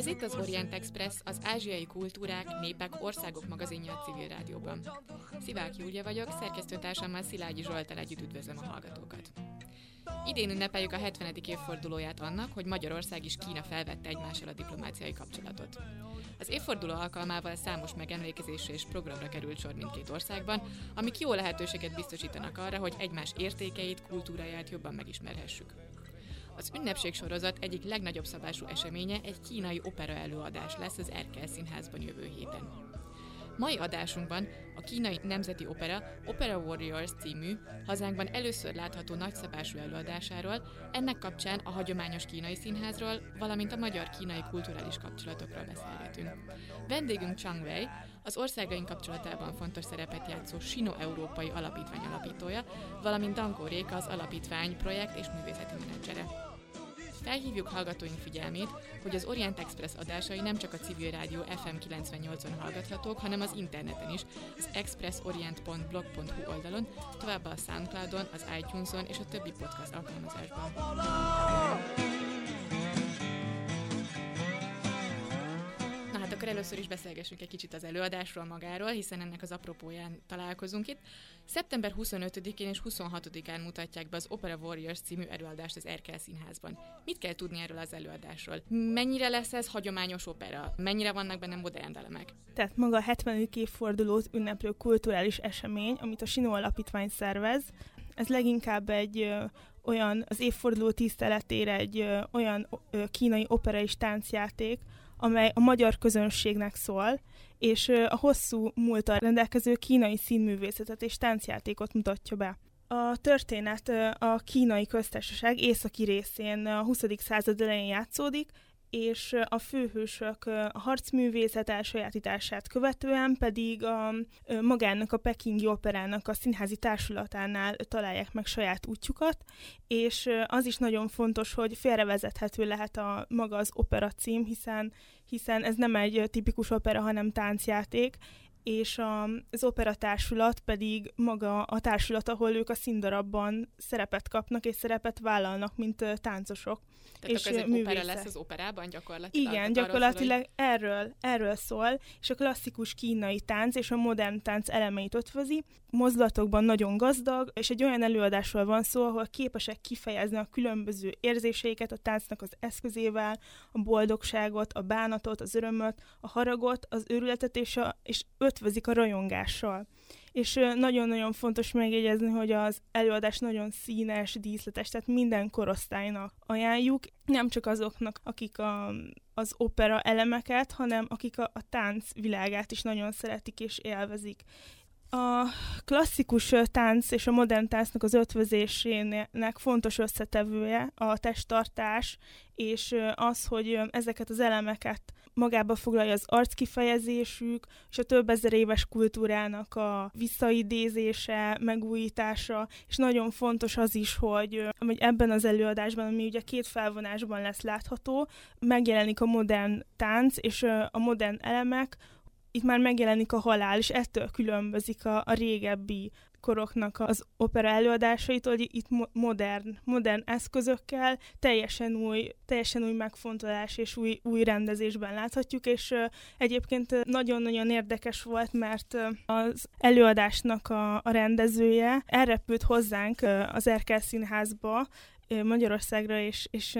Ez itt az Orient Express, az ázsiai kultúrák, népek, országok magazinja a civil rádióban. Szivák Júlia vagyok, szerkesztőtársammal Szilágyi Zsoltal együtt üdvözlöm a hallgatókat. Idén ünnepeljük a 70. évfordulóját annak, hogy Magyarország és Kína felvette egymással a diplomáciai kapcsolatot. Az évforduló alkalmával számos megemlékezésre és programra került sor mindkét országban, amik jó lehetőséget biztosítanak arra, hogy egymás értékeit, kultúráját jobban megismerhessük. Az ünnepség sorozat egyik legnagyobb szabású eseménye egy kínai opera előadás lesz az Erkel Színházban jövő héten. Mai adásunkban a kínai nemzeti opera Opera Warriors című, hazánkban először látható nagyszabású előadásáról, ennek kapcsán a hagyományos kínai színházról, valamint a magyar-kínai kulturális kapcsolatokról beszélgetünk. Vendégünk Chang Wei, az országaink kapcsolatában fontos szerepet játszó Sino Európai Alapítvány alapítója, valamint Dankó Réka az alapítvány projekt és művészeti menedzsere. Felhívjuk hallgatóink figyelmét, hogy az Orient Express adásai nem csak a civil rádió FM 98-on hallgathatók, hanem az interneten is, az expressorient.blog.hu oldalon, továbbá a Soundcloudon, az iTunes-on és a többi podcast alkalmazásban. Akkor először is beszélgessünk egy kicsit az előadásról magáról, hiszen ennek az apropóján találkozunk itt. Szeptember 25-én és 26-án mutatják be az Opera Warriors című előadást az Erkel Színházban. Mit kell tudni erről az előadásról? Mennyire lesz ez hagyományos opera? Mennyire vannak benne modern elemek? Tehát maga a 70. évfordulót ünneplő kulturális esemény, amit a Sinó Alapítvány szervez, ez leginkább egy olyan, az évforduló tiszteletére egy ö, olyan ö, kínai opera és táncjáték, amely a magyar közönségnek szól, és a hosszú múltal rendelkező kínai színművészetet és táncjátékot mutatja be. A történet a kínai köztársaság északi részén a 20. század elején játszódik, és a főhősök a harcművészet elsajátítását követően pedig a, magának a Pekingi Operának a színházi társulatánál találják meg saját útjukat, és az is nagyon fontos, hogy félrevezethető lehet a maga az opera cím, hiszen, hiszen ez nem egy tipikus opera, hanem táncjáték, és a, az operatársulat pedig maga a társulat, ahol ők a színdarabban szerepet kapnak és szerepet vállalnak, mint táncosok. Tehát és akkor ez egy opera lesz az operában gyakorlatilag? Igen, gyakorlatilag szól, erről, erről szól, és a klasszikus kínai tánc és a modern tánc elemeit ötvözi. Mozdulatokban nagyon gazdag, és egy olyan előadásról van szó, ahol képesek kifejezni a különböző érzéseiket a táncnak az eszközével, a boldogságot, a bánatot, az örömöt, a haragot, az őrületet és, a, és ötvözik a rajongással és nagyon-nagyon fontos megjegyezni, hogy az előadás nagyon színes, díszletes, tehát minden korosztálynak ajánljuk, nem csak azoknak, akik a, az opera elemeket, hanem akik a, a tánc világát is nagyon szeretik és élvezik. A klasszikus tánc és a modern táncnak az ötvözésének fontos összetevője a testtartás, és az, hogy ezeket az elemeket magába foglalja az arckifejezésük, és a több ezer éves kultúrának a visszaidézése, megújítása, és nagyon fontos az is, hogy, hogy ebben az előadásban, ami ugye két felvonásban lesz látható, megjelenik a modern tánc és a modern elemek, itt már megjelenik a halál, és ettől különbözik a, a régebbi koroknak az opera előadásaitól, hogy itt modern, modern eszközökkel, teljesen új, teljesen új megfontolás és új, új rendezésben láthatjuk, és egyébként nagyon-nagyon érdekes volt, mert az előadásnak a, a rendezője elrepült hozzánk az Erkel Színházba, Magyarországra, és, és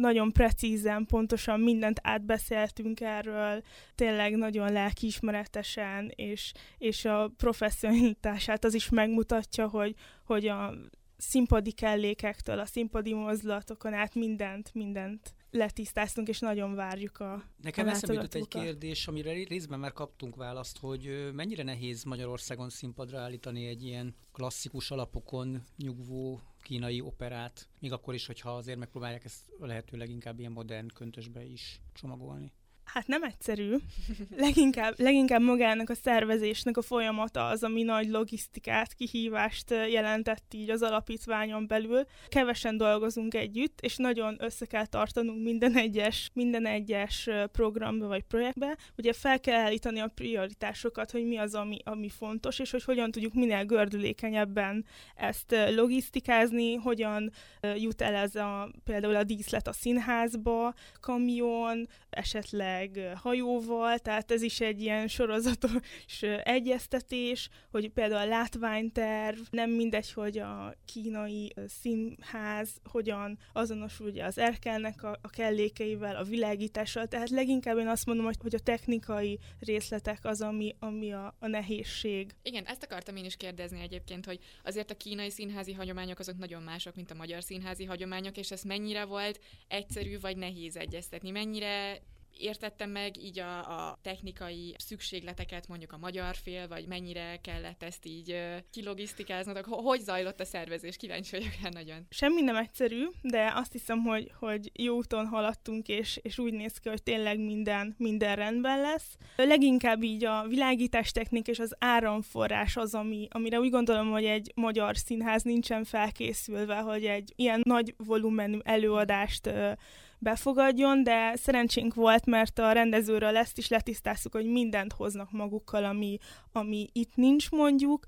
nagyon precízen, pontosan mindent átbeszéltünk erről, tényleg nagyon lelkiismeretesen, és, és a professzionalitását az is megmutatja, hogy, hogy a színpadi kellékektől, a színpadi mozdulatokon át mindent, mindent letisztáztunk, és nagyon várjuk a Nekem eszembe jutott egy kérdés, amire részben már kaptunk választ, hogy mennyire nehéz Magyarországon színpadra állítani egy ilyen klasszikus alapokon nyugvó kínai operát, még akkor is, hogyha azért megpróbálják ezt a lehető leginkább ilyen modern köntösbe is csomagolni. Hát nem egyszerű. Leginkább, leginkább magának a szervezésnek a folyamata az, ami nagy logisztikát, kihívást jelentett így az alapítványon belül. Kevesen dolgozunk együtt, és nagyon össze kell tartanunk minden egyes, minden egyes programba vagy projektbe. Ugye fel kell állítani a prioritásokat, hogy mi az, ami, ami fontos, és hogy hogyan tudjuk minél gördülékenyebben ezt logisztikázni, hogyan jut el ez a, például a díszlet a színházba, kamion, esetleg meg hajóval, tehát ez is egy ilyen sorozatos egyeztetés, hogy például a látványterv, nem mindegy, hogy a kínai színház hogyan azonosul ugye az erkelnek a, a kellékeivel, a világítással, tehát leginkább én azt mondom, hogy, a technikai részletek az, ami, ami a, a nehézség. Igen, ezt akartam én is kérdezni egyébként, hogy azért a kínai színházi hagyományok azok nagyon mások, mint a magyar színházi hagyományok, és ez mennyire volt egyszerű vagy nehéz egyeztetni, mennyire értettem meg így a, a technikai szükségleteket, mondjuk a magyar fél, vagy mennyire kellett ezt így kilogisztikáznod, hogy zajlott a szervezés? Kíváncsi vagyok rá nagyon. Semmi nem egyszerű, de azt hiszem, hogy, hogy jó úton haladtunk, és, és úgy néz ki, hogy tényleg minden, minden rendben lesz. Leginkább így a világítás technik és az áramforrás az, ami, amire úgy gondolom, hogy egy magyar színház nincsen felkészülve, hogy egy ilyen nagy volumenű előadást befogadjon, de szerencsénk volt, mert a rendezőről ezt is letisztáztuk, hogy mindent hoznak magukkal, ami, ami itt nincs mondjuk,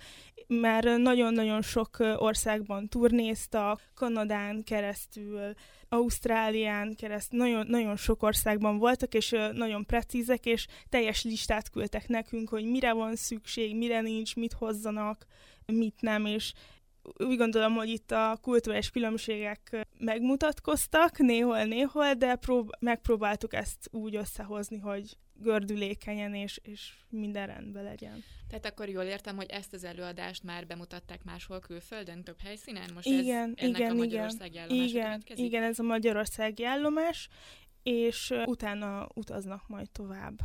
mert nagyon-nagyon sok országban turnéztak, Kanadán keresztül, Ausztrálián keresztül, nagyon, nagyon sok országban voltak, és nagyon precízek, és teljes listát küldtek nekünk, hogy mire van szükség, mire nincs, mit hozzanak, mit nem, és úgy gondolom, hogy itt a kulturális különbségek megmutatkoztak néhol-néhol, de prób- megpróbáltuk ezt úgy összehozni, hogy gördülékenyen és, és minden rendben legyen. Tehát akkor jól értem, hogy ezt az előadást már bemutatták máshol külföldön, több helyszínen? Most igen, ez igen, a Magyarországi igen, igen, igen, ez a Magyarországi állomás, és utána utaznak majd tovább.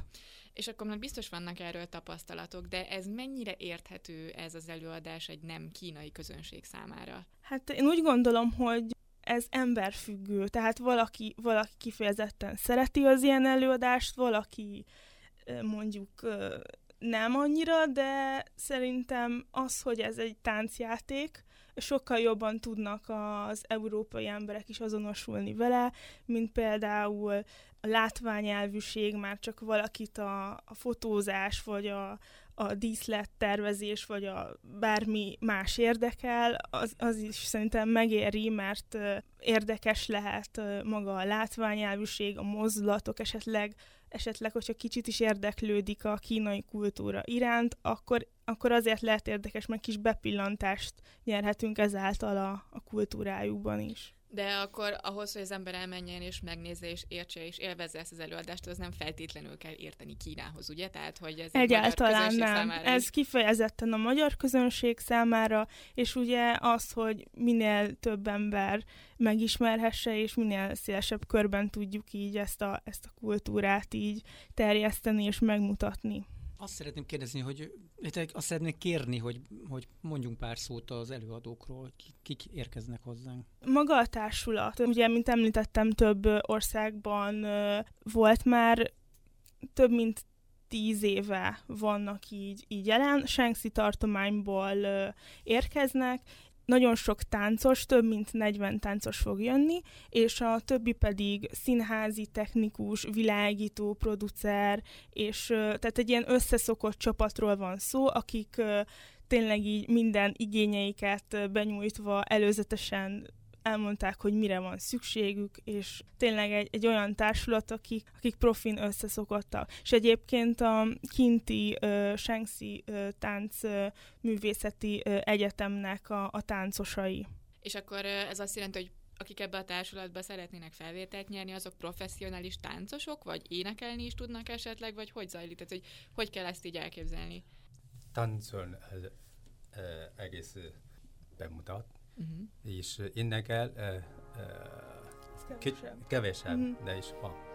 És akkor már biztos vannak erről tapasztalatok, de ez mennyire érthető ez az előadás egy nem kínai közönség számára? Hát én úgy gondolom, hogy ez emberfüggő, tehát valaki, valaki kifejezetten szereti az ilyen előadást, valaki mondjuk nem annyira, de szerintem az, hogy ez egy táncjáték, sokkal jobban tudnak az európai emberek is azonosulni vele, mint például a látványelvűség, már csak valakit a, a fotózás, vagy a, a díszlettervezés, vagy a bármi más érdekel, az, az is szerintem megéri, mert érdekes lehet maga a látványelvűség, a mozdulatok, esetleg, esetleg, hogyha kicsit is érdeklődik a kínai kultúra iránt, akkor, akkor azért lehet érdekes, meg kis bepillantást nyerhetünk ezáltal a, a kultúrájukban is. De akkor ahhoz, hogy az ember elmenjen és megnézze és értse és élvezze ezt az előadást, az nem feltétlenül kell érteni Kínához, ugye? Tehát, hogy ez Egyáltalán nem. Ez is... kifejezetten a magyar közönség számára, és ugye az, hogy minél több ember megismerhesse, és minél szélesebb körben tudjuk így ezt a, ezt a kultúrát így terjeszteni és megmutatni. Azt szeretném kérdezni, hogy azt szeretnék kérni, hogy, hogy mondjunk pár szót az előadókról, kik, érkeznek hozzánk. Maga a társulat, ugye, mint említettem, több országban volt már több mint tíz éve vannak így, így jelen, Shanxi tartományból érkeznek, nagyon sok táncos, több mint 40 táncos fog jönni, és a többi pedig színházi, technikus, világító, producer, és tehát egy ilyen összeszokott csapatról van szó, akik tényleg így minden igényeiket benyújtva előzetesen elmondták, hogy mire van szükségük, és tényleg egy, egy olyan társulat, akik, akik profin összeszokottak. És egyébként a kinti uh, Shanxi uh, tánc uh, művészeti uh, egyetemnek a, a táncosai. És akkor uh, ez azt jelenti, hogy akik ebbe a társulatba szeretnének felvételt nyerni, azok professzionális táncosok, vagy énekelni is tudnak esetleg, vagy hogy zajlik? Tehát, hogy hogy kell ezt így elképzelni? Táncolni egész bemutat, uh-huh. és énekel uh, uh, kevesebb, kevesebb uh-huh. de is van.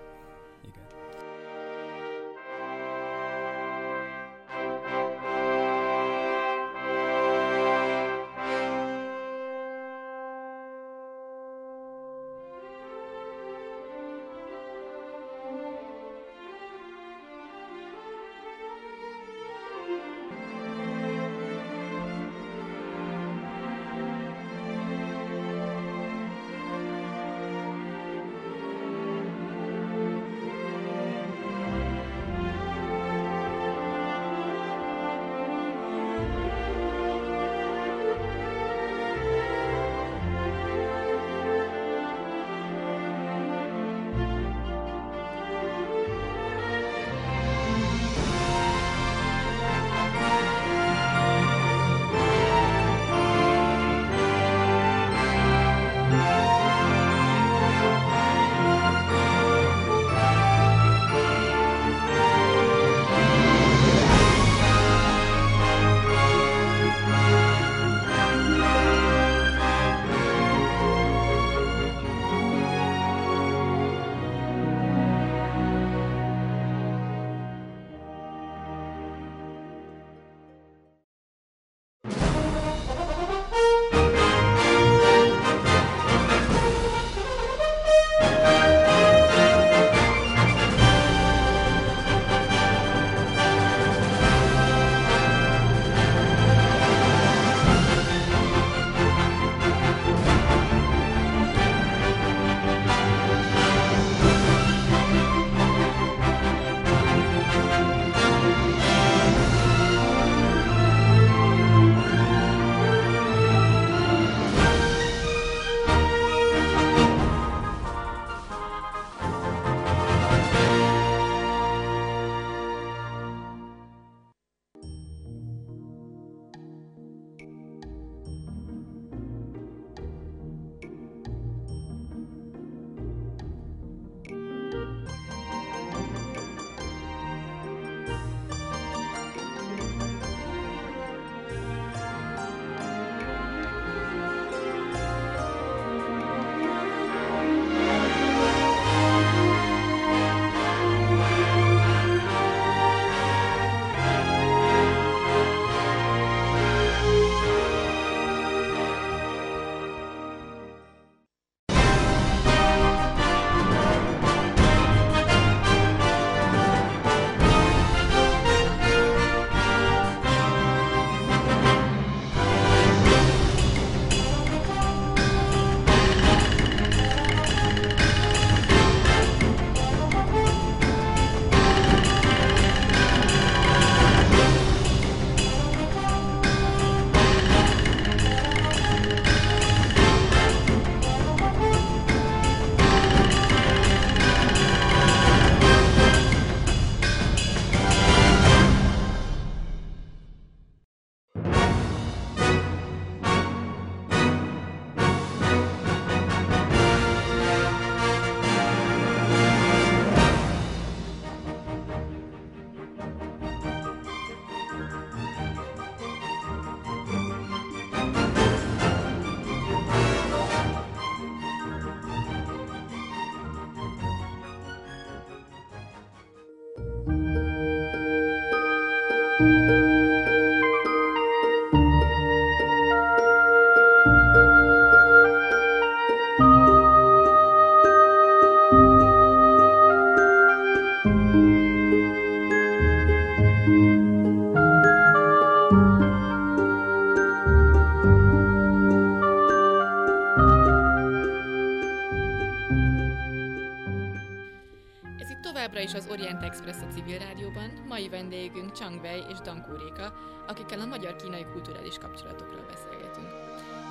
Akikkel a magyar-kínai kulturális kapcsolatokról beszélgetünk.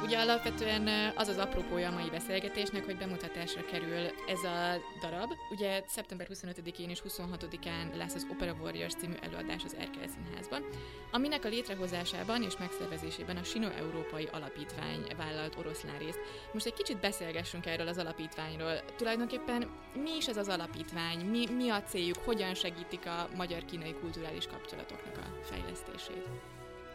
Ugye alapvetően az az apropója a mai beszélgetésnek, hogy bemutatásra kerül ez a darab. Ugye szeptember 25-én és 26-án lesz az Opera Warriors című előadás az Erkel Színházban, aminek a létrehozásában és megszervezésében a Sino Európai Alapítvány vállalt oroszlán részt. Most egy kicsit beszélgessünk erről az alapítványról. Tulajdonképpen mi is ez az alapítvány, mi, mi a céljuk, hogyan segítik a magyar-kínai kulturális kapcsolatoknak a fejlesztését?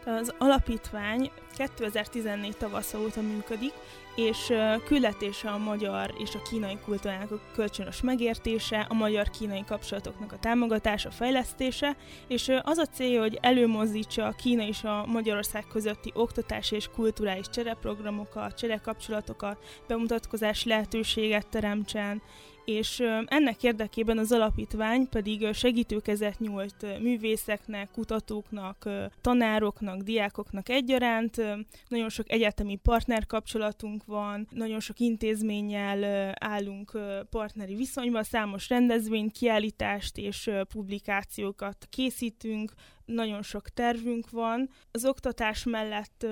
Az alapítvány 2014 tavasz óta működik, és küldetése a magyar és a kínai kultúrának a kölcsönös megértése, a magyar-kínai kapcsolatoknak a támogatása, fejlesztése, és az a célja, hogy előmozdítsa a Kína és a Magyarország közötti oktatási és kulturális csereprogramokat, cserekapcsolatokat, bemutatkozási lehetőséget teremtsen, és ennek érdekében az alapítvány pedig segítőkezet nyújt művészeknek, kutatóknak, tanároknak, diákoknak egyaránt. Nagyon sok egyetemi partnerkapcsolatunk van, nagyon sok intézménnyel állunk partneri viszonyban, számos rendezvényt, kiállítást és publikációkat készítünk, nagyon sok tervünk van. Az oktatás mellett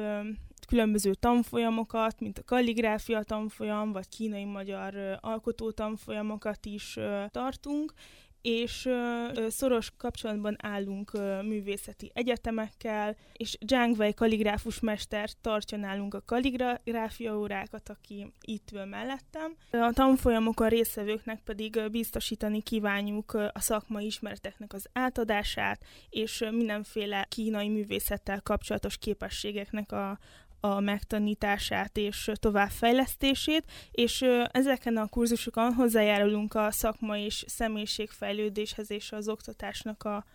különböző tanfolyamokat, mint a kalligráfia tanfolyam, vagy kínai-magyar alkotó tanfolyamokat is tartunk, és szoros kapcsolatban állunk művészeti egyetemekkel, és Zhang Wei kalligráfus mester tartja nálunk a kalligráfia órákat, aki itt ül mellettem. A tanfolyamokon részvevőknek pedig biztosítani kívánjuk a szakmai ismereteknek az átadását, és mindenféle kínai művészettel kapcsolatos képességeknek a, a megtanítását és továbbfejlesztését, és ezeken a kurzusokon hozzájárulunk a szakma és személyiségfejlődéshez és az oktatásnak a,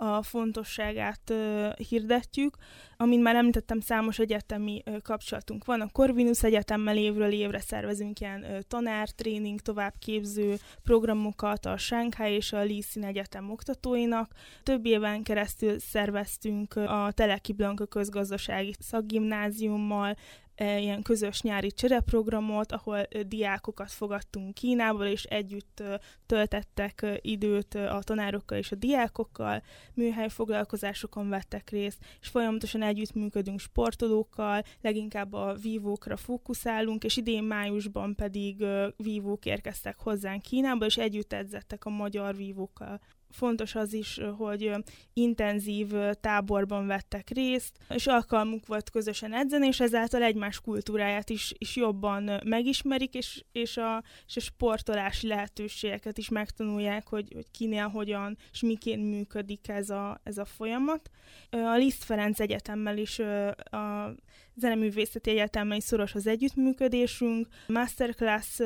a fontosságát uh, hirdetjük. Amint már említettem, számos egyetemi uh, kapcsolatunk van. A Corvinus Egyetemmel évről évre szervezünk ilyen uh, tanártréning, továbbképző programokat a Shanghai és a Lee Egyetem oktatóinak. Több éven keresztül szerveztünk a Teleki Blanka közgazdasági szakgimnáziummal, ilyen közös nyári csereprogramot, ahol diákokat fogadtunk Kínából, és együtt töltettek időt a tanárokkal és a diákokkal, műhely foglalkozásokon vettek részt, és folyamatosan együttműködünk sportolókkal, leginkább a vívókra fókuszálunk, és idén májusban pedig vívók érkeztek hozzánk Kínába, és együtt edzettek a magyar vívókkal fontos az is, hogy intenzív táborban vettek részt, és alkalmuk volt közösen edzeni, és ezáltal egymás kultúráját is, is jobban megismerik, és, és, a, és a sportolási lehetőségeket is megtanulják, hogy, hogy kinél hogyan és miként működik ez a, ez a folyamat. A Liszt Ferenc Egyetemmel is a Zeneművészeti Egyetemmel is szoros az együttműködésünk, masterclass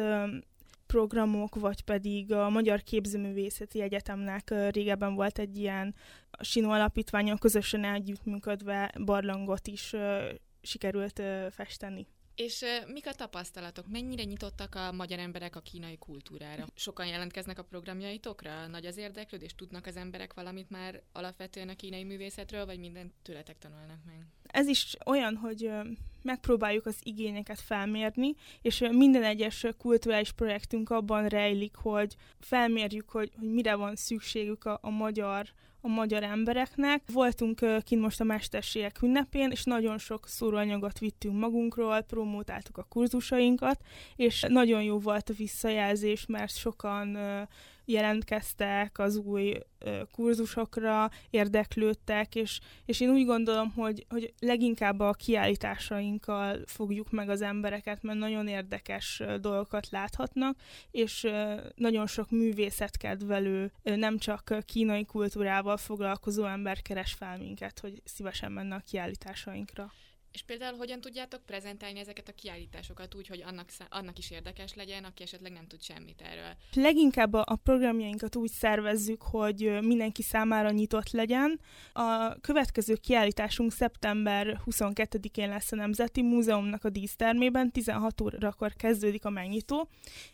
programok, vagy pedig a Magyar Képzőművészeti Egyetemnek régebben volt egy ilyen Sino alapítványon közösen együttműködve barlangot is sikerült festeni. És mik a tapasztalatok? Mennyire nyitottak a magyar emberek a kínai kultúrára? Sokan jelentkeznek a programjaitokra? Nagy az érdeklődés? Tudnak az emberek valamit már alapvetően a kínai művészetről, vagy mindent tőletek tanulnak meg? Ez is olyan, hogy megpróbáljuk az igényeket felmérni, és minden egyes kulturális projektünk abban rejlik, hogy felmérjük, hogy, hogy mire van szükségük a, a magyar a magyar embereknek. Voltunk kint most a mesterségek ünnepén, és nagyon sok szóróanyagot vittünk magunkról, promótáltuk a kurzusainkat, és nagyon jó volt a visszajelzés, mert sokan jelentkeztek az új kurzusokra, érdeklődtek, és, és én úgy gondolom, hogy, hogy leginkább a kiállításainkkal fogjuk meg az embereket, mert nagyon érdekes dolgokat láthatnak, és nagyon sok művészetkedvelő, nem csak kínai kultúrával foglalkozó ember keres fel minket, hogy szívesen menne a kiállításainkra. És például hogyan tudjátok prezentálni ezeket a kiállításokat úgy, hogy annak, annak is érdekes legyen, aki esetleg nem tud semmit erről? Leginkább a programjainkat úgy szervezzük, hogy mindenki számára nyitott legyen. A következő kiállításunk szeptember 22-én lesz a Nemzeti Múzeumnak a dísztermében, 16 órakor kezdődik a megnyitó,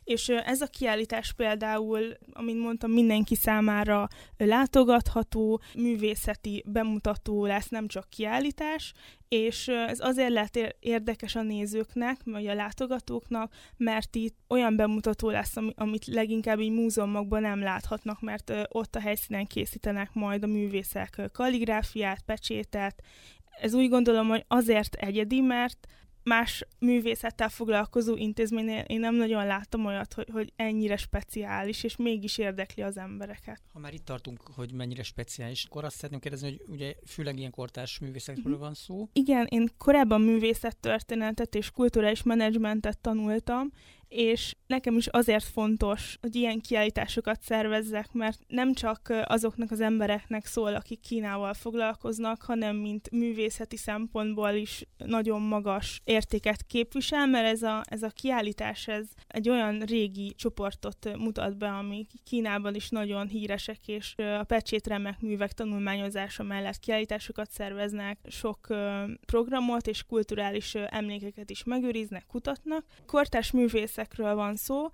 és ez a kiállítás például, amint mondtam, mindenki számára látogatható, művészeti bemutató lesz, nem csak kiállítás, és ez azért lehet érdekes a nézőknek, vagy a látogatóknak, mert itt olyan bemutató lesz, amit leginkább így múzeumokban nem láthatnak, mert ott a helyszínen készítenek majd a művészek kalligráfiát, pecsétet. Ez úgy gondolom, hogy azért egyedi, mert más művészettel foglalkozó intézménynél én nem nagyon látom olyat, hogy, hogy ennyire speciális, és mégis érdekli az embereket. Ha már itt tartunk, hogy mennyire speciális, akkor azt szeretném kérdezni, hogy ugye főleg ilyen kortárs művészetről mm. van szó. Igen, én korábban művészettörténetet és kulturális menedzsmentet tanultam, és nekem is azért fontos, hogy ilyen kiállításokat szervezzek, mert nem csak azoknak az embereknek szól, akik Kínával foglalkoznak, hanem mint művészeti szempontból is nagyon magas értéket képvisel, mert ez a, ez a kiállítás ez egy olyan régi csoportot mutat be, amik Kínában is nagyon híresek, és a pecsét remek művek tanulmányozása mellett kiállításokat szerveznek, sok programot és kulturális emlékeket is megőriznek, kutatnak. Kortás művész művészekről van szó.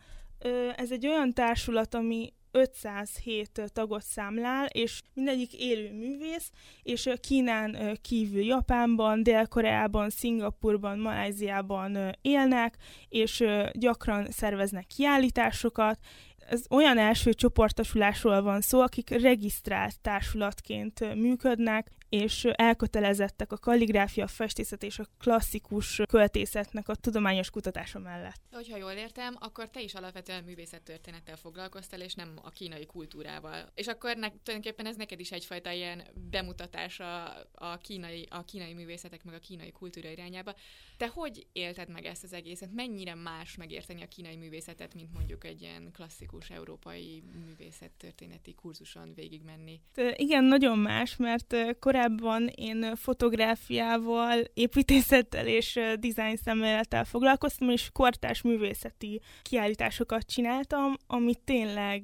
Ez egy olyan társulat, ami 507 tagot számlál, és mindegyik élő művész, és Kínán kívül Japánban, Dél-Koreában, Szingapurban, Maláziában élnek, és gyakran szerveznek kiállításokat, ez olyan első csoportosulásról van szó, akik regisztrált társulatként működnek, és elkötelezettek a kalligráfia, a festészet és a klasszikus költészetnek a tudományos kutatása mellett. Hogyha jól értem, akkor te is alapvetően művészettörténettel foglalkoztál, és nem a kínai kultúrával. És akkor ne, tulajdonképpen ez neked is egyfajta ilyen bemutatása a kínai, a kínai művészetek meg a kínai kultúra irányába. Te hogy élted meg ezt az egészet? Mennyire más megérteni a kínai művészetet, mint mondjuk egy ilyen klasszikus európai művészettörténeti kurzuson végigmenni? Igen, nagyon más, mert korábban korábban én fotográfiával, építészettel és design szemlélettel foglalkoztam, és kortás művészeti kiállításokat csináltam, ami tényleg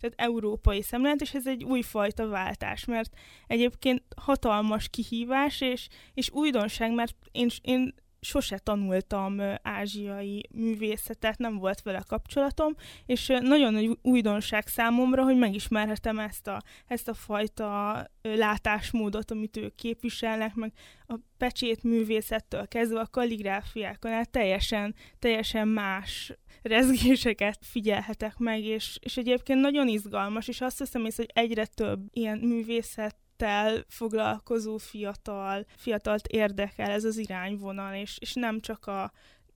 tehát európai szemlélet, és ez egy újfajta váltás, mert egyébként hatalmas kihívás, és, és újdonság, mert én, én sose tanultam ázsiai művészetet, nem volt vele kapcsolatom, és nagyon nagy újdonság számomra, hogy megismerhetem ezt a, ezt a fajta látásmódot, amit ők képviselnek, meg a pecsét művészettől kezdve a kalligráfiákon át teljesen, teljesen más rezgéseket figyelhetek meg, és, és egyébként nagyon izgalmas, és azt hiszem, hogy egyre több ilyen művészet művészettel foglalkozó fiatal, fiatalt érdekel ez az irányvonal, és, és nem csak a,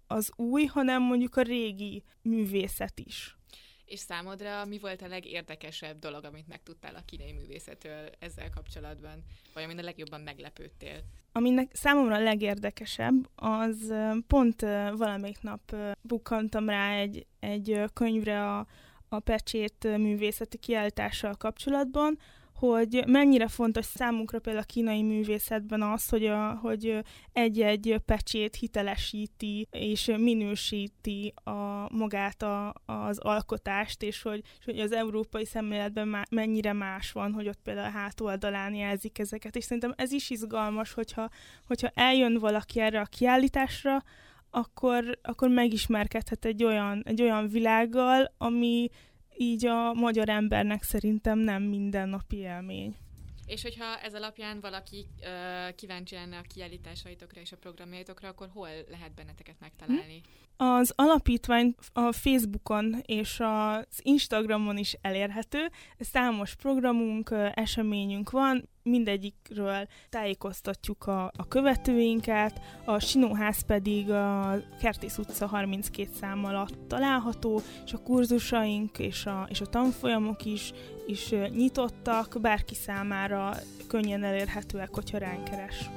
az új, hanem mondjuk a régi művészet is. És számodra mi volt a legérdekesebb dolog, amit megtudtál a kínai művészetről ezzel kapcsolatban? Vagy amin a legjobban meglepődtél? Aminek számomra a legérdekesebb, az pont valamelyik nap bukkantam rá egy, egy könyvre a, a pecsét művészeti kiállítással kapcsolatban, hogy mennyire fontos számunkra például a kínai művészetben az, hogy, a, hogy egy-egy pecsét hitelesíti és minősíti a, magát a, az alkotást, és hogy, és hogy az európai szemléletben má, mennyire más van, hogy ott például a hátoldalán jelzik ezeket, és szerintem ez is izgalmas, hogyha, hogyha eljön valaki erre a kiállításra, akkor, akkor megismerkedhet egy olyan, egy olyan világgal, ami így a magyar embernek szerintem nem mindennapi élmény. És hogyha ez alapján valaki uh, kíváncsi lenne a kiállításaitokra és a programjaitokra, akkor hol lehet benneteket megtalálni? Az alapítvány a Facebookon és az Instagramon is elérhető. Számos programunk, eseményünk van, mindegyikről tájékoztatjuk a, a követőinket, a Sinóház pedig a Kertész utca 32 szám alatt található, és a kurzusaink és a, és a tanfolyamok is, is nyitottak, bárki számára könnyen elérhetőek, hogyha ránk keres.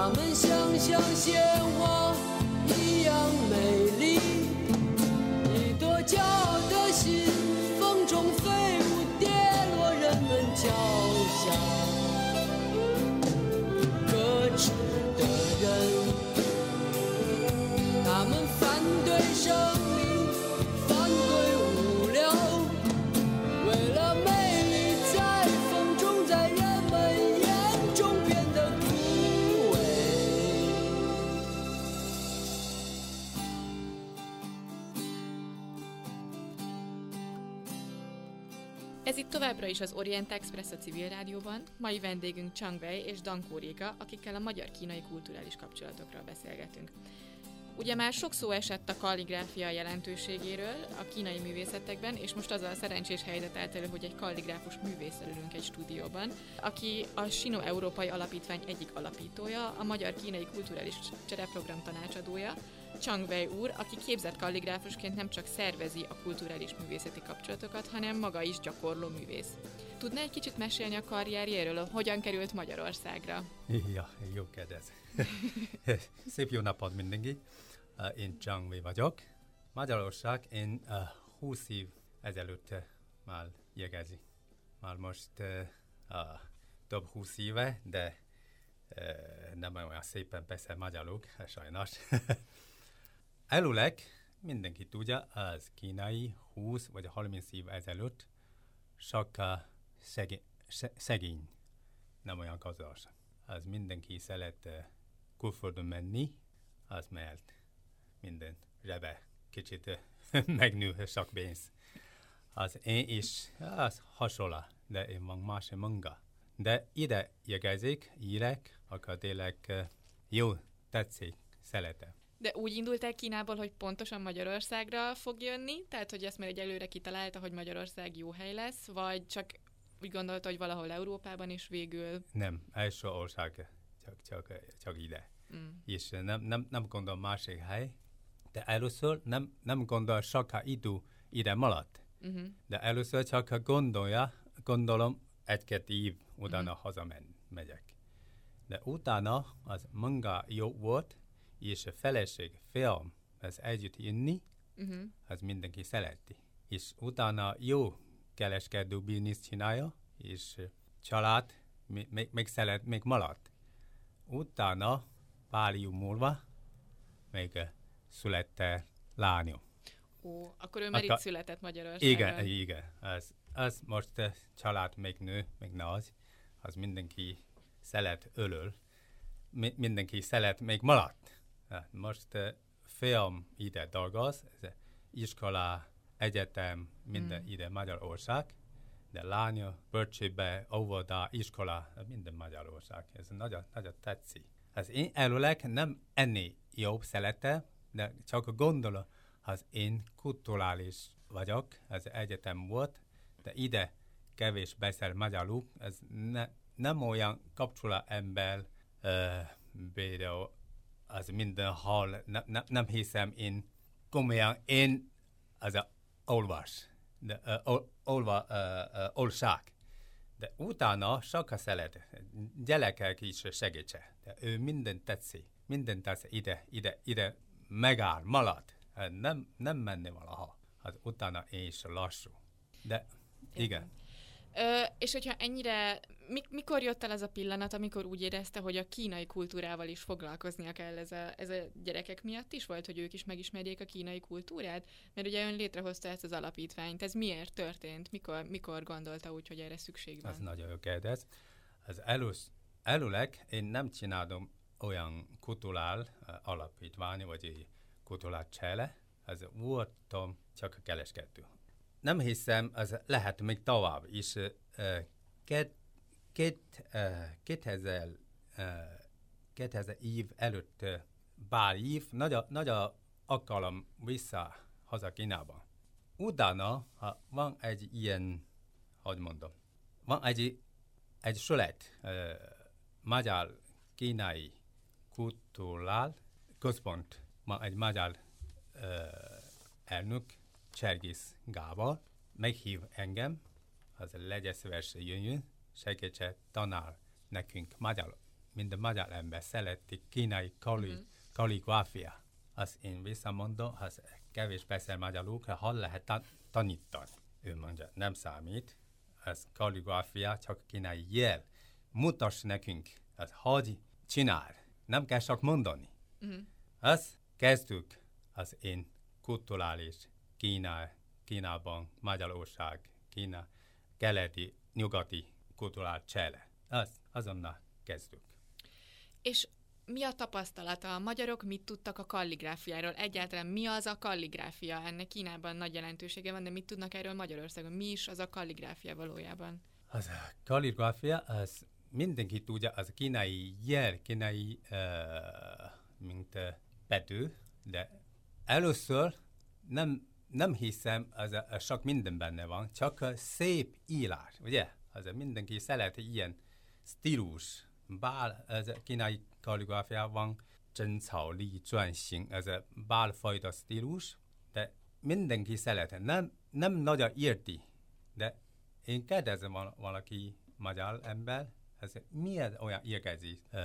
他们像像鲜花一样美丽，一朵骄傲的心，风中飞舞，跌落人们脚下。Továbbra is az Orient Express a civil rádióban. Mai vendégünk Chang Wei és Dan Kóréka, akikkel a magyar-kínai kulturális kapcsolatokról beszélgetünk. Ugye már sok szó esett a kalligráfia jelentőségéről a kínai művészetekben, és most az a szerencsés helyzet állt elő, hogy egy kalligráfus művésszel ülünk egy stúdióban, aki a Sino Európai Alapítvány egyik alapítója, a Magyar-Kínai Kulturális Csereprogram tanácsadója, Chang Wei úr, aki képzett kalligráfusként nem csak szervezi a kulturális művészeti kapcsolatokat, hanem maga is gyakorló művész. Tudná egy kicsit mesélni a karrierjéről, hogyan került Magyarországra? Ja, jó kérdez. Szép jó napot mindenki. Uh, Én Zhang Wei vagyok. Magyarország én uh, 20 év ezelőtt uh, már jegezi. Már most uh, több 20 éve, de uh, nem olyan szépen persze magyarul, sajnos. Előleg mindenki tudja, az kínai 20 vagy 30 év ezelőtt sokkal szegény, szegény nem olyan gazdag. Az mindenki szeret uh, külföldön menni, az mert minden zsebe kicsit uh, megnő sok pénz. Az én is, az hasonló, de én van más munka. De ide jegezik, írek, akkor tényleg uh, jó, tetszik, szeretem. De úgy indult el Kínából, hogy pontosan Magyarországra fog jönni, tehát hogy ezt már egy előre kitalálta, hogy Magyarország jó hely lesz, vagy csak úgy gondolta, hogy valahol Európában is végül... Nem, első ország csak, csak, csak ide. Mm. És nem, nem, nem gondol másik hely, de először nem, nem gondol sokkal idő ide maradt. Uh-huh. De először csak gondolja, gondolom egy-két év utána uh-huh. hazamen megyek. De utána az manga jó volt, és a feleség, film, az együtt inni, Uh-huh. az mindenki szereti. És utána jó kereskedő bizniszt csinálja, és család még, még, még szeret, még maradt. Utána pár év múlva még születte lányom. Ó, akkor ő már Akkor- itt született Magyarországon. Igen, igen. Az, az most család még nő, még nagy, az mindenki szeret ölöl, Mi, mindenki szeret még maradt. Most film ide dolgoz, ez iskola, egyetem, minden mm. ide Magyarország, de lánya, bölcsőbe, óvoda, iskola, minden Magyarország. Ez nagyon, nagyon tetszik. Az én előleg nem ennél jobb szeretem, de csak gondolom, az én kulturális vagyok, az egyetem volt, de ide kevés beszél magyarul, ez ne, nem olyan kapcsolat ember, uh, például az mindenhol, ne, ne, nem hiszem én komolyan, én az a olvas, de uh, ol, olva, uh, uh, olság. De utána sokkal szeret, gyerekek is segítse. De ő minden tetszik, minden tetszik ide, ide, ide megáll, marad. Hát Nem, nem menni valaha. Hát utána én is lassú. De igen. Ö, és hogyha ennyire, mik, mikor jött el ez a pillanat, amikor úgy érezte, hogy a kínai kultúrával is foglalkoznia kell ez a, ez a gyerekek miatt is volt, hogy ők is megismerjék a kínai kultúrát? Mert ugye ön létrehozta ezt az alapítványt. Ez miért történt? Mikor, mikor gondolta úgy, hogy erre szükség van? Az nagyon jó kérdez. Az elősz, előleg én nem csinálom olyan kulturál alapítvány, vagy kulturál csele, az voltam csak a kereskedő. Nem hiszem, az lehet még tovább is. Két, két, uh, 2000, uh, 2000 év előtt pár év, nagy a, nagy a alkalom vissza haza Kínába. Utána, ha van egy ilyen, hogy mondom, van egy, egy sölet, uh, magyar kínai kulturál központ, ma egy magyar elnök, Csergész Gábor, meghív engem, az legyen szíves jöjjön, segítse tanár nekünk magyar, minden magyar ember szereti kínai kali, mm-hmm. kaligráfia. Az én visszamondom, az kevés beszél magyarul, hol lehet tan- tanítani. Ő mondja, nem számít, ez kaligráfia, csak kínai jel. Mutass nekünk, az hogy csinál. Nem kell csak mondani. Mhm. Az kezdjük az én kulturális Kína, Kínában, Magyarország, Kína, keleti, nyugati kulturális csele. Az, azonnal kezdjük. És mi a tapasztalata? A magyarok mit tudtak a kalligráfiáról? Egyáltalán mi az a kalligráfia? Ennek Kínában nagy jelentősége van, de mit tudnak erről Magyarországon? Mi is az a kalligráfia valójában? Az a kalligráfia, az mindenki tudja, az kínai jel, kínai, uh, mint uh, betű, de először nem, nem hiszem, az a, a sok minden benne van, csak a szép írás, ugye? Az a mindenki szeret ilyen stílus, bár az a kínai kalligráfiában Zhen Cao Li Zhuan Xing, az a bárfajta stílus, de mindenki szeret, nem, nem nagyon érti, de én kérdezem valaki magyar ember, ez milyen olyan érkezik uh,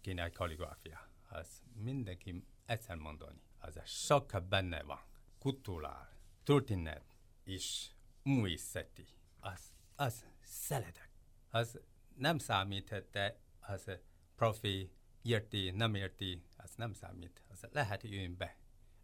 kínai kalligráfia? Az mindenki egyszer mondani, az sok benne van. Kultúrál, történet és művészeti. Az, az szeretek. Az nem számít, de az profi érti, nem érti, az nem számít. Az lehet jön be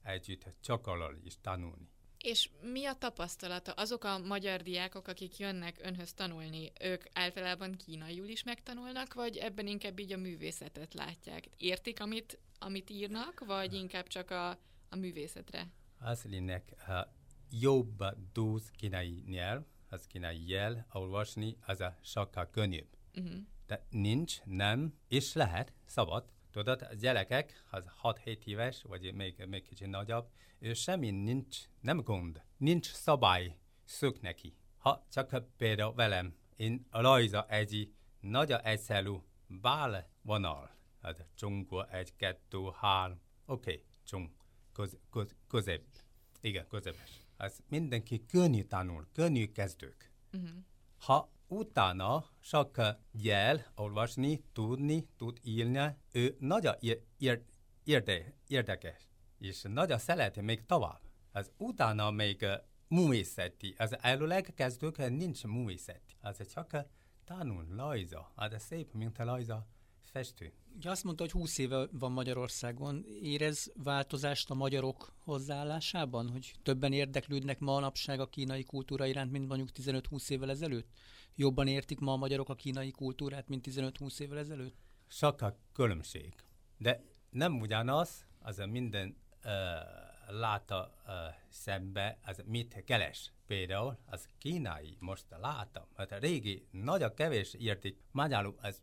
együtt csakolni és tanulni. És mi a tapasztalata? Azok a magyar diákok, akik jönnek önhöz tanulni, ők általában kínaiul is megtanulnak, vagy ebben inkább így a művészetet látják? Értik, amit, amit írnak, vagy inkább csak a, a művészetre? Az lényeg, ha jobb tudsz kínai nyelv, az kínai jel, olvasni, az a sokkal könnyebb. Uh-huh. De nincs, nem, és lehet, szabad. Tudod, a gyerekek, az 6-7 éves, vagy még, még kicsit nagyobb, ő semmi nincs, nem gond, nincs szabály szök neki. Ha csak például velem, én rajza egy nagyon egyszerű bál vonal. Hát csungó, egy, kettő, három, oké, okay, csung, köz, köz, közép. Igen, közepes. Az mindenki könnyű tanul, könnyű kezdők. Uh-huh. Ha utána csak jel, olvasni, tudni, tud írni, ő nagyon ér, ér, érde, érdekes, és nagyon szereti még tovább. Az utána még művészeti, az előleg kezdők nincs művészeti. Az csak tanul, rajza, az szép, mint a rajza festő. Ugye azt mondta, hogy 20 éve van Magyarországon. Érez változást a magyarok hozzáállásában, hogy többen érdeklődnek ma a kínai kultúra iránt, mint mondjuk 15-20 évvel ezelőtt? Jobban értik ma a magyarok a kínai kultúrát, mint 15-20 évvel ezelőtt? Sok a különbség. De nem ugyanaz, az a minden uh, láta uh, szembe, az mit keres. Például az kínai, most látom, mert a régi nagyon kevés értik magyarul, az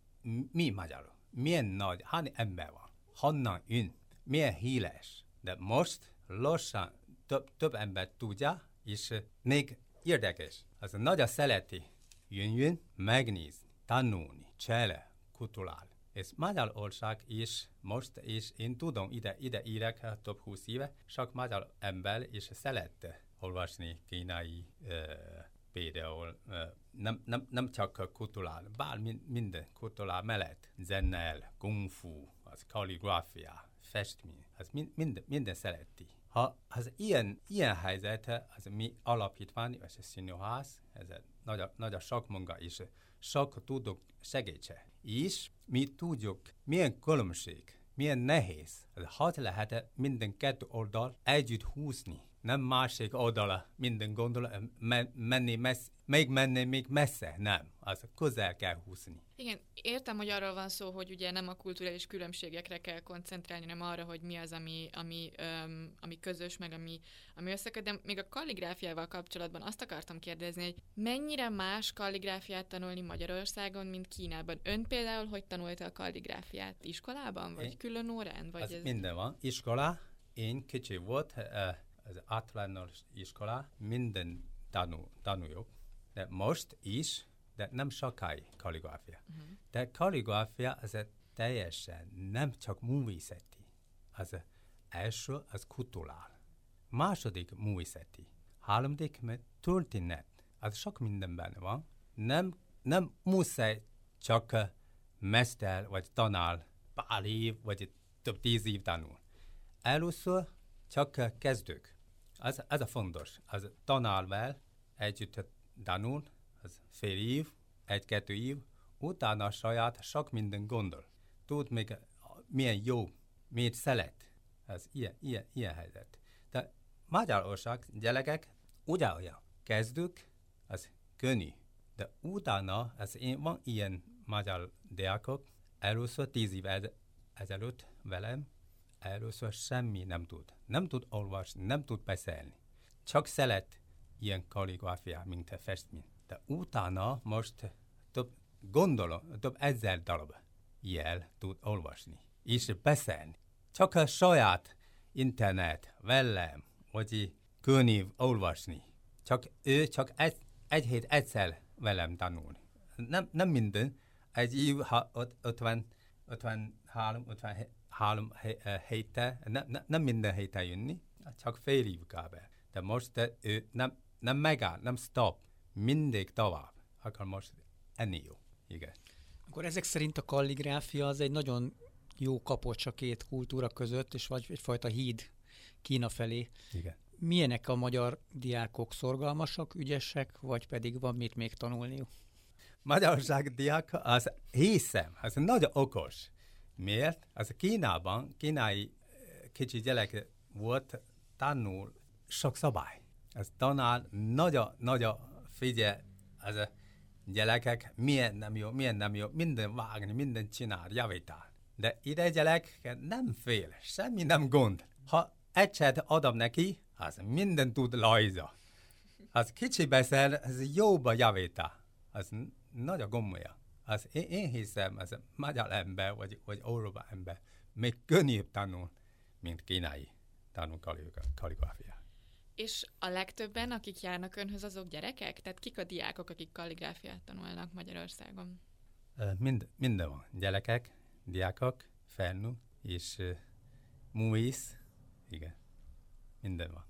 mi magyarul? Milyen nagy, hány ember van? Honnan jön? Milyen híres? De most lassan több, több ember tudja, és még érdekes. Az nagyon szereti jön-jön, megnézni, tanulni, csele, kulturál. És Magyarország is most, és én tudom, ide, ide írek több húsz éve, sok magyar ember is szeret olvasni kínai uh, például uh, nem, nem, nem csak kulturál, bár minden kulturál mellett, zenel, kung fu, az kalligráfia, festmény, az mind, minden, minden szereti. Ha az ilyen, ilyen helyzet, az mi alapítvány, és a színház, ez nagyon, nagyon sok munka, és sok tudok segítse. És mi tudjuk, milyen különbség, milyen nehéz. Hat lehet minden kettő oldal együtt húzni. Nem másik oldala minden gondol, menni messze, még menni még messze, nem. Az közel kell húzni. Igen, értem, hogy arról van szó, hogy ugye nem a kulturális különbségekre kell koncentrálni, hanem arra, hogy mi az, ami, ami, öm, ami közös, meg ami, ami összeköt. De még a kalligráfiával kapcsolatban azt akartam kérdezni, hogy mennyire más kalligráfiát tanulni Magyarországon, mint Kínában? Ön például hogy tanulta a kalligráfiát? Iskolában, vagy én, külön órán? Vagy az ez... Minden van. Iskola, én kicsi volt, az általános iskola, minden tanul, tanuljuk. De most is, de nem sokáig kalligráfia. Uh-huh. De kalligráfia az teljesen nem csak művészeti. Az első, az kulturál. Második művészeti. Harmadik, mert történet. Az sok minden benne van. Nem, nem muszáj csak mester vagy tanár év, vagy több tíz év tanul. Először csak kezdők. Az, az a fontos. Az tanárvel együtt tanul, az fél év, egy-kettő év, utána saját sok minden gondol. Tud még milyen jó, miért szeret. Ez ilyen, ilyen, ilyen helyzet. De Magyarország gyerekek ugyanolyan. Kezdük, az könnyű. De utána, ez én, van ilyen magyar diákok, először tíz év ezelőtt velem, először semmi nem tud. Nem tud olvasni, nem tud beszélni. Csak szeret ilyen kalligráfiát, mint a festmény. De utána most több, gondolom, több ezer darab jel tud olvasni, és beszélni. Csak a saját internet, velem, vagy könyv olvasni. Csak ő csak egy, egy hét egyszer velem tanul. Nem, nem minden, egy év, ha 50, 53, 53 héte, nem, nem minden héten jönni, csak fél év kb. De most ő nem, nem megáll, nem stop, mindig tovább. Akkor most enni jó. Igen. Akkor ezek szerint a kalligráfia az egy nagyon jó kapocs a két kultúra között, és vagy egyfajta híd Kína felé. Igen. Milyenek a magyar diákok szorgalmasak, ügyesek, vagy pedig van mit még tanulniuk? Magyarország diák, az hiszem, az nagyon okos. Miért? Az Kínában, kínai eh, kicsi gyerek volt, tanul sok szabály. Ez tanár nagyon, nagyon figyel, az a gyerekek milyen nem jó, milyen nem jó, minden vágni, minden csinál, javítál. De ide gyerek nem fél, semmi nem gond. Ha egyszer adom neki, az minden tud lajza. Az kicsi beszél, az jóba javítál. Az nagyon gomolya. Az én, én hiszem, az magyar ember, vagy, vagy Európa ember még könnyebb tanul, mint kínai tanul kalligráfiát. És a legtöbben, akik járnak önhöz, azok gyerekek? Tehát kik a diákok, akik kalligráfiát tanulnak Magyarországon? Mind, minden van. Gyerekek, diákok, felnőtt, és uh, művész, igen, minden van.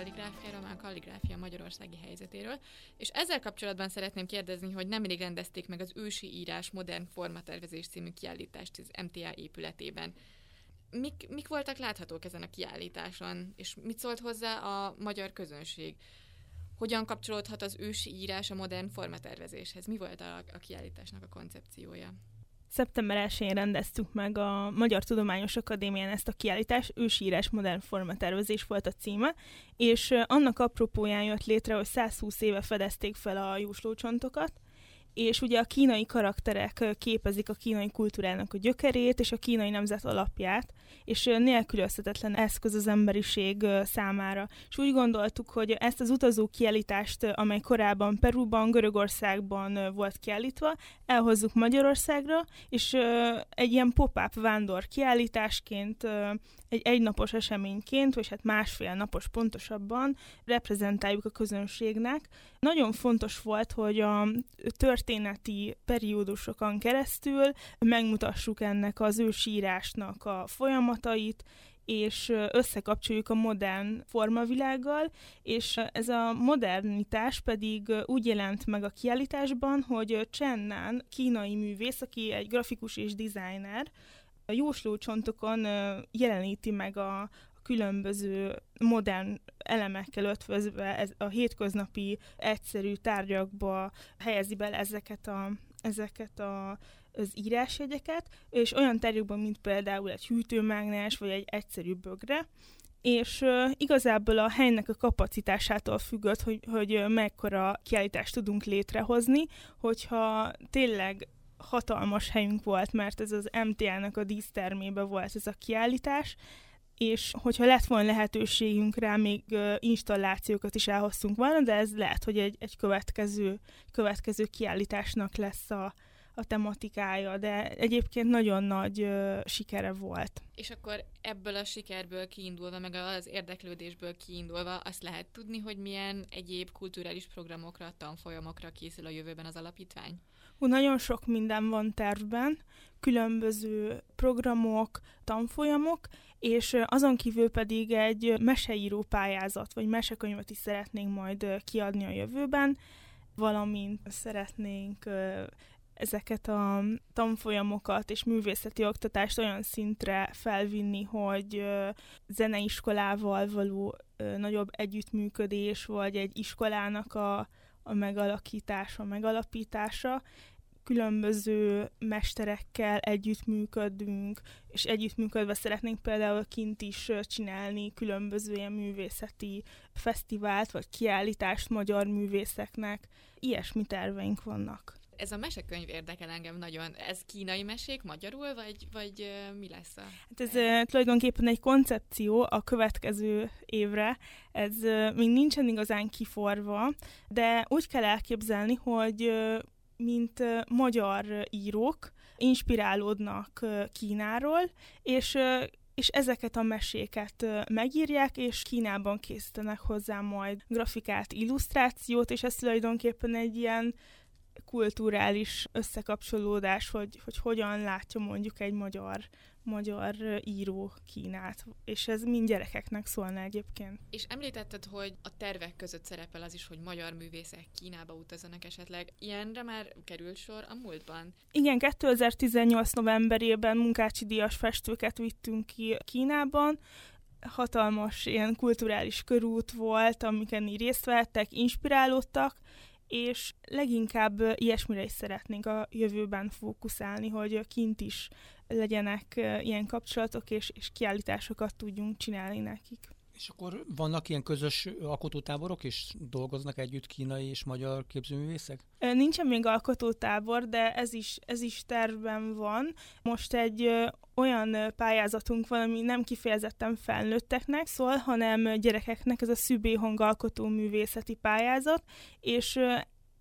Kalligráfiáról, már a kalligráfia magyarországi helyzetéről, és ezzel kapcsolatban szeretném kérdezni, hogy nemrég rendezték meg az ősi írás modern formatervezés című kiállítást az MTA épületében. Mik, mik voltak láthatók ezen a kiállításon, és mit szólt hozzá a magyar közönség? Hogyan kapcsolódhat az ősi írás a modern formatervezéshez? Mi volt a, a kiállításnak a koncepciója? Szeptember 1-én rendeztük meg a Magyar Tudományos Akadémián ezt a kiállítást, ősírás modern formatervezés volt a címe, és annak apropóján jött létre, hogy 120 éve fedezték fel a jóslócsontokat, és ugye a kínai karakterek képezik a kínai kultúrának a gyökerét és a kínai nemzet alapját, és nélkülözhetetlen eszköz az emberiség számára. És úgy gondoltuk, hogy ezt az utazó kiállítást, amely korábban Perúban, Görögországban volt kiállítva, elhozzuk Magyarországra, és egy ilyen pop-up vándor kiállításként egy egynapos eseményként, vagy hát másfél napos pontosabban reprezentáljuk a közönségnek. Nagyon fontos volt, hogy a történeti periódusokon keresztül megmutassuk ennek az ősírásnak a folyamatait, és összekapcsoljuk a modern formavilággal, és ez a modernitás pedig úgy jelent meg a kiállításban, hogy Chen Nan, kínai művész, aki egy grafikus és designer, a jóslócsontokon jeleníti meg a, különböző modern elemekkel ötvözve ez a hétköznapi egyszerű tárgyakba helyezi bele ezeket a, ezeket a az írásjegyeket, és olyan tárgyakban, mint például egy hűtőmágnes, vagy egy egyszerű bögre, és uh, igazából a helynek a kapacitásától függött, hogy, hogy mekkora kiállítást tudunk létrehozni, hogyha tényleg hatalmas helyünk volt, mert ez az MTA-nak a dísztermébe volt ez a kiállítás, és hogyha lett volna lehetőségünk rá, még installációkat is elhoztunk volna, de ez lehet, hogy egy, egy következő, következő kiállításnak lesz a, a tematikája, de egyébként nagyon nagy uh, sikere volt. És akkor ebből a sikerből kiindulva, meg az érdeklődésből kiindulva azt lehet tudni, hogy milyen egyéb kulturális programokra, tanfolyamokra készül a jövőben az alapítvány? Hú, nagyon sok minden van tervben, különböző programok, tanfolyamok, és azon kívül pedig egy meseíró pályázat, vagy mesekönyvet is szeretnénk majd kiadni a jövőben, valamint szeretnénk ezeket a tanfolyamokat és művészeti oktatást olyan szintre felvinni, hogy zeneiskolával való nagyobb együttműködés, vagy egy iskolának a, a megalakítása, megalapítása, különböző mesterekkel együttműködünk, és együttműködve szeretnénk például kint is csinálni különböző ilyen művészeti fesztivált, vagy kiállítást magyar művészeknek. Ilyesmi terveink vannak ez a mesekönyv érdekel engem nagyon. Ez kínai mesék magyarul, vagy, vagy mi lesz a... Hát ez uh, tulajdonképpen egy koncepció a következő évre. Ez még nincsen igazán kiforva, de úgy kell elképzelni, hogy mint magyar írók inspirálódnak Kínáról, és és ezeket a meséket megírják, és Kínában készítenek hozzá majd grafikát, illusztrációt, és ez tulajdonképpen egy ilyen kulturális összekapcsolódás, hogy, hogy hogyan látja mondjuk egy magyar, magyar író Kínát, és ez mind gyerekeknek szólna egyébként. És említetted, hogy a tervek között szerepel az is, hogy magyar művészek Kínába utazzanak esetleg. Ilyenre már került sor a múltban? Igen, 2018 novemberében munkácsi díjas festőket vittünk ki Kínában, hatalmas ilyen kulturális körút volt, amiken így részt vettek, inspirálódtak, és leginkább ilyesmire is szeretnénk a jövőben fókuszálni, hogy kint is legyenek ilyen kapcsolatok, és, és kiállításokat tudjunk csinálni nekik. És akkor vannak ilyen közös alkotótáborok is? Dolgoznak együtt kínai és magyar képzőművészek? Nincsen még alkotótábor, de ez is, ez is tervben van. Most egy olyan pályázatunk van, ami nem kifejezetten felnőtteknek szól, hanem gyerekeknek, ez a Szübé Alkotó Művészeti Pályázat, és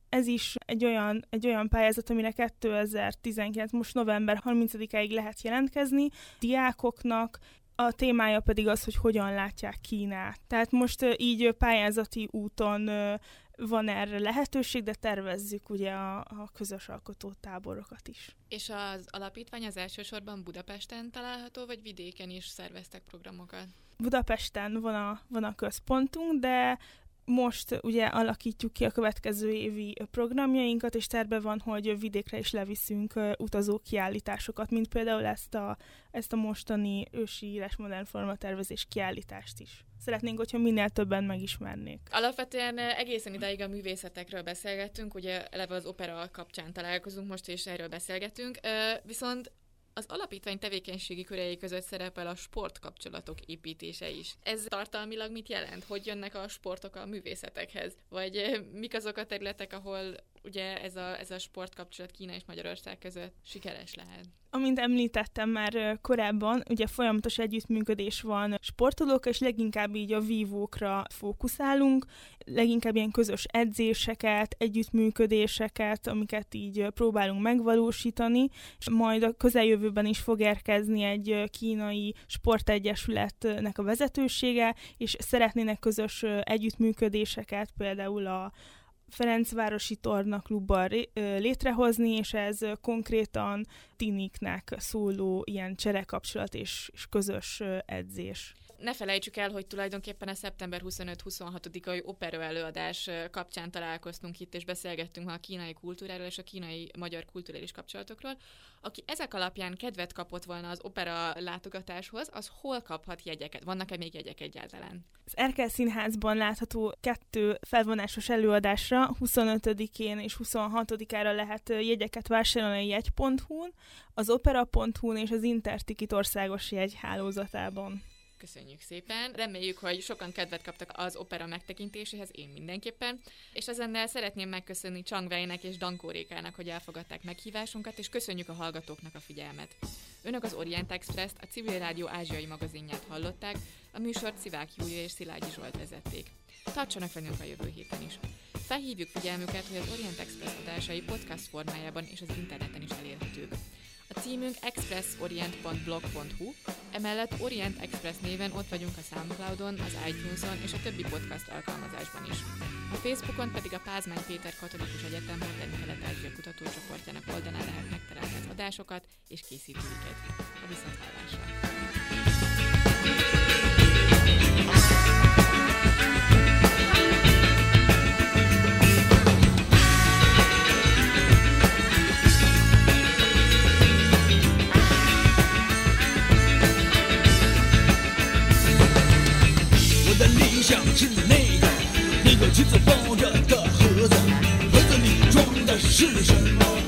ez is egy olyan, egy olyan pályázat, amire 2019, most november 30-áig lehet jelentkezni diákoknak, a témája pedig az, hogy hogyan látják Kínát. Tehát most így pályázati úton van erre lehetőség, de tervezzük ugye a, a közös alkotó táborokat is. És az alapítvány az elsősorban Budapesten található, vagy vidéken is szerveztek programokat? Budapesten van a, van a központunk, de most ugye alakítjuk ki a következő évi programjainkat, és terve van, hogy vidékre is leviszünk utazó kiállításokat, mint például ezt a, ezt a mostani ősi írás modern formatervezés kiállítást is. Szeretnénk, hogyha minél többen megismernék. Alapvetően egészen idáig a művészetekről beszélgettünk, ugye eleve az opera kapcsán találkozunk most, és erről beszélgetünk, viszont az alapítvány tevékenységi körei között szerepel a sportkapcsolatok építése is. Ez tartalmilag mit jelent? Hogy jönnek a sportok a művészetekhez? Vagy mik azok a területek, ahol ugye ez a, ez a sportkapcsolat Kína és Magyarország között sikeres lehet? Amint említettem már korábban, ugye folyamatos együttműködés van sportolók, és leginkább így a vívókra fókuszálunk, leginkább ilyen közös edzéseket, együttműködéseket, amiket így próbálunk megvalósítani, és majd a közeljövőben is fog érkezni egy kínai sportegyesületnek a vezetősége, és szeretnének közös együttműködéseket, például a Ferencvárosi Torna klubban létrehozni, és ez konkrétan tiniknek szóló ilyen cserekapcsolat és, és közös edzés ne felejtsük el, hogy tulajdonképpen a szeptember 25-26-ai opera előadás kapcsán találkoztunk itt, és beszélgettünk a kínai kultúráról és a kínai magyar kulturális kapcsolatokról. Aki ezek alapján kedvet kapott volna az opera látogatáshoz, az hol kaphat jegyeket? Vannak-e még jegyek egyáltalán? Az Erkel Színházban látható kettő felvonásos előadásra 25-én és 26-ára lehet jegyeket vásárolni a jegy.hu-n, az opera.hu-n és az Intertikit országos jegyhálózatában. Köszönjük szépen. Reméljük, hogy sokan kedvet kaptak az opera megtekintéséhez, én mindenképpen. És ezennel szeretném megköszönni Chang Wei-nek és Dankó Rékának, hogy elfogadták meghívásunkat, és köszönjük a hallgatóknak a figyelmet. Önök az Orient Express-t, a Civil Rádió ázsiai magazinját hallották, a műsort Szivák Júlia és Szilágyi Zsolt vezették. Tartsanak velünk a jövő héten is. Felhívjuk figyelmüket, hogy az Orient Express adásai podcast formájában és az interneten is elérhetők. A címünk expressorient.blog.hu, emellett Orient Express néven ott vagyunk a SoundCloudon, az iTunes-on és a többi podcast alkalmazásban is. A Facebookon pedig a Pázmány Péter Katolikus Egyetem Modern Kelet-Ázsia kutatócsoportjának oldalán lehet megtalálni az adásokat és készítőiket. A 是那个那个金色包着的盒子，盒子里装的是什么？